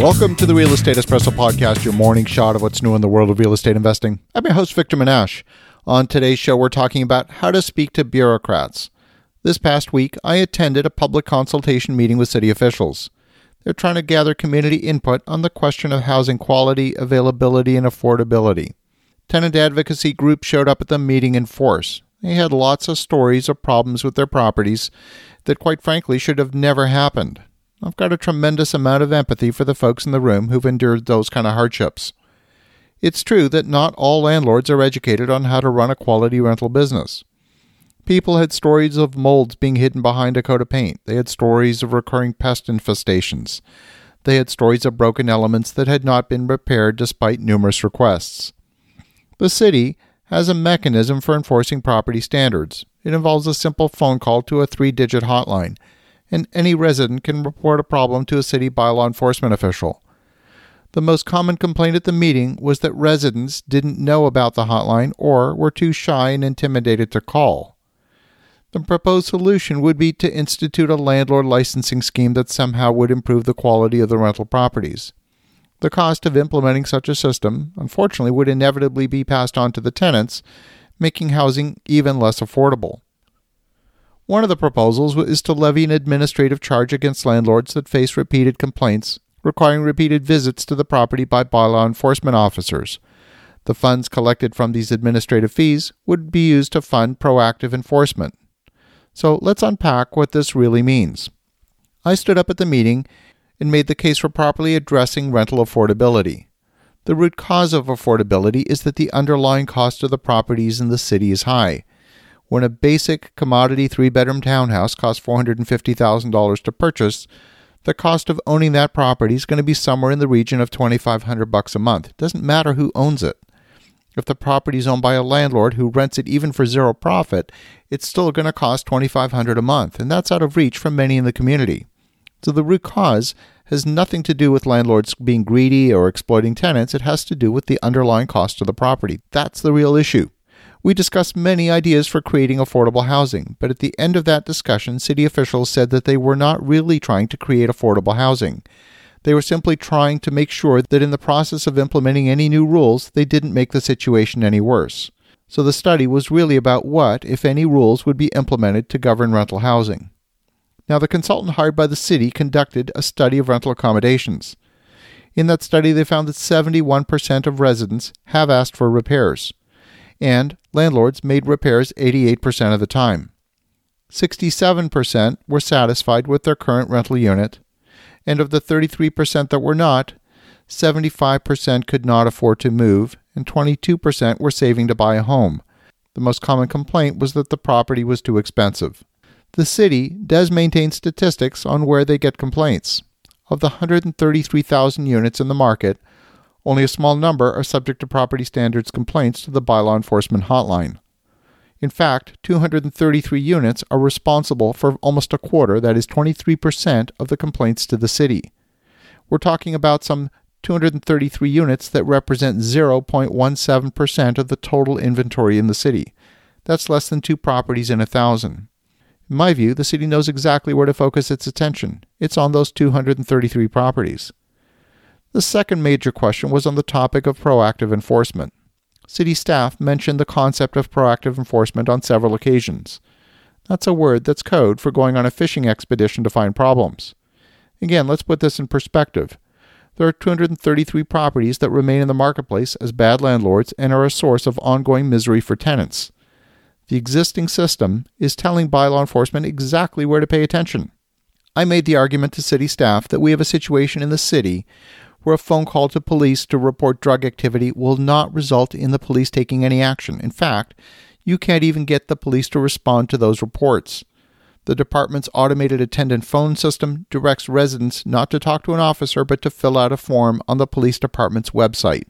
Welcome to the Real Estate Espresso Podcast, your morning shot of what's new in the world of real estate investing. I'm your host, Victor Menasce. On today's show, we're talking about how to speak to bureaucrats. This past week, I attended a public consultation meeting with city officials. They're trying to gather community input on the question of housing quality, availability, and affordability. Tenant advocacy groups showed up at the meeting in force. They had lots of stories of problems with their properties that, quite frankly, should have never happened. I've got a tremendous amount of empathy for the folks in the room who've endured those kind of hardships. It's true that not all landlords are educated on how to run a quality rental business. People had stories of molds being hidden behind a coat of paint. They had stories of recurring pest infestations. They had stories of broken elements that had not been repaired despite numerous requests. The city has a mechanism for enforcing property standards. It involves a simple phone call to a three digit hotline and any resident can report a problem to a city bylaw enforcement official. The most common complaint at the meeting was that residents didn't know about the hotline or were too shy and intimidated to call. The proposed solution would be to institute a landlord licensing scheme that somehow would improve the quality of the rental properties. The cost of implementing such a system, unfortunately, would inevitably be passed on to the tenants, making housing even less affordable. One of the proposals is to levy an administrative charge against landlords that face repeated complaints, requiring repeated visits to the property by bylaw enforcement officers. The funds collected from these administrative fees would be used to fund proactive enforcement. So let's unpack what this really means. I stood up at the meeting and made the case for properly addressing rental affordability. The root cause of affordability is that the underlying cost of the properties in the city is high. When a basic commodity three bedroom townhouse costs $450,000 to purchase, the cost of owning that property is going to be somewhere in the region of 2500 bucks a month. It doesn't matter who owns it. If the property is owned by a landlord who rents it even for zero profit, it's still going to cost 2500 a month, and that's out of reach for many in the community. So the root cause has nothing to do with landlords being greedy or exploiting tenants. It has to do with the underlying cost of the property. That's the real issue. We discussed many ideas for creating affordable housing, but at the end of that discussion, city officials said that they were not really trying to create affordable housing. They were simply trying to make sure that in the process of implementing any new rules, they didn't make the situation any worse. So the study was really about what, if any, rules would be implemented to govern rental housing. Now, the consultant hired by the city conducted a study of rental accommodations. In that study, they found that 71% of residents have asked for repairs and landlords made repairs 88% of the time. 67% were satisfied with their current rental unit, and of the 33% that were not, 75% could not afford to move, and 22% were saving to buy a home. The most common complaint was that the property was too expensive. The city does maintain statistics on where they get complaints. Of the 133,000 units in the market, only a small number are subject to property standards complaints to the bylaw enforcement hotline. In fact, 233 units are responsible for almost a quarter, that is 23% of the complaints to the city. We're talking about some 233 units that represent 0.17% of the total inventory in the city. That's less than two properties in a thousand. In my view, the city knows exactly where to focus its attention. It's on those 233 properties. The second major question was on the topic of proactive enforcement. City staff mentioned the concept of proactive enforcement on several occasions. That's a word that's code for going on a fishing expedition to find problems. Again, let's put this in perspective. There are 233 properties that remain in the marketplace as bad landlords and are a source of ongoing misery for tenants. The existing system is telling bylaw enforcement exactly where to pay attention. I made the argument to city staff that we have a situation in the city where a phone call to police to report drug activity will not result in the police taking any action. In fact, you can't even get the police to respond to those reports. The department's automated attendant phone system directs residents not to talk to an officer but to fill out a form on the police department's website.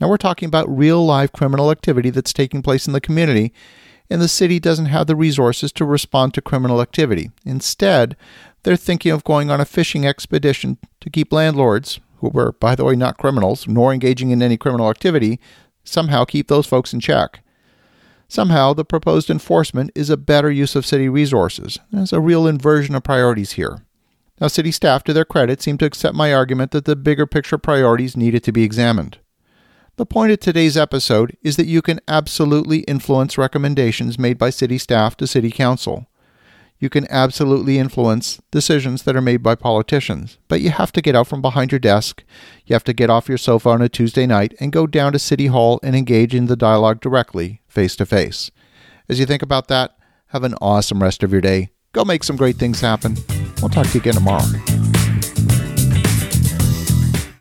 Now we're talking about real live criminal activity that's taking place in the community, and the city doesn't have the resources to respond to criminal activity. Instead, they're thinking of going on a fishing expedition to keep landlords, who were, by the way, not criminals, nor engaging in any criminal activity, somehow keep those folks in check. Somehow, the proposed enforcement is a better use of city resources. There's a real inversion of priorities here. Now, city staff, to their credit, seem to accept my argument that the bigger picture priorities needed to be examined. The point of today's episode is that you can absolutely influence recommendations made by city staff to city council. You can absolutely influence decisions that are made by politicians, but you have to get out from behind your desk. You have to get off your sofa on a Tuesday night and go down to City Hall and engage in the dialogue directly, face to face. As you think about that, have an awesome rest of your day. Go make some great things happen. We'll talk to you again tomorrow.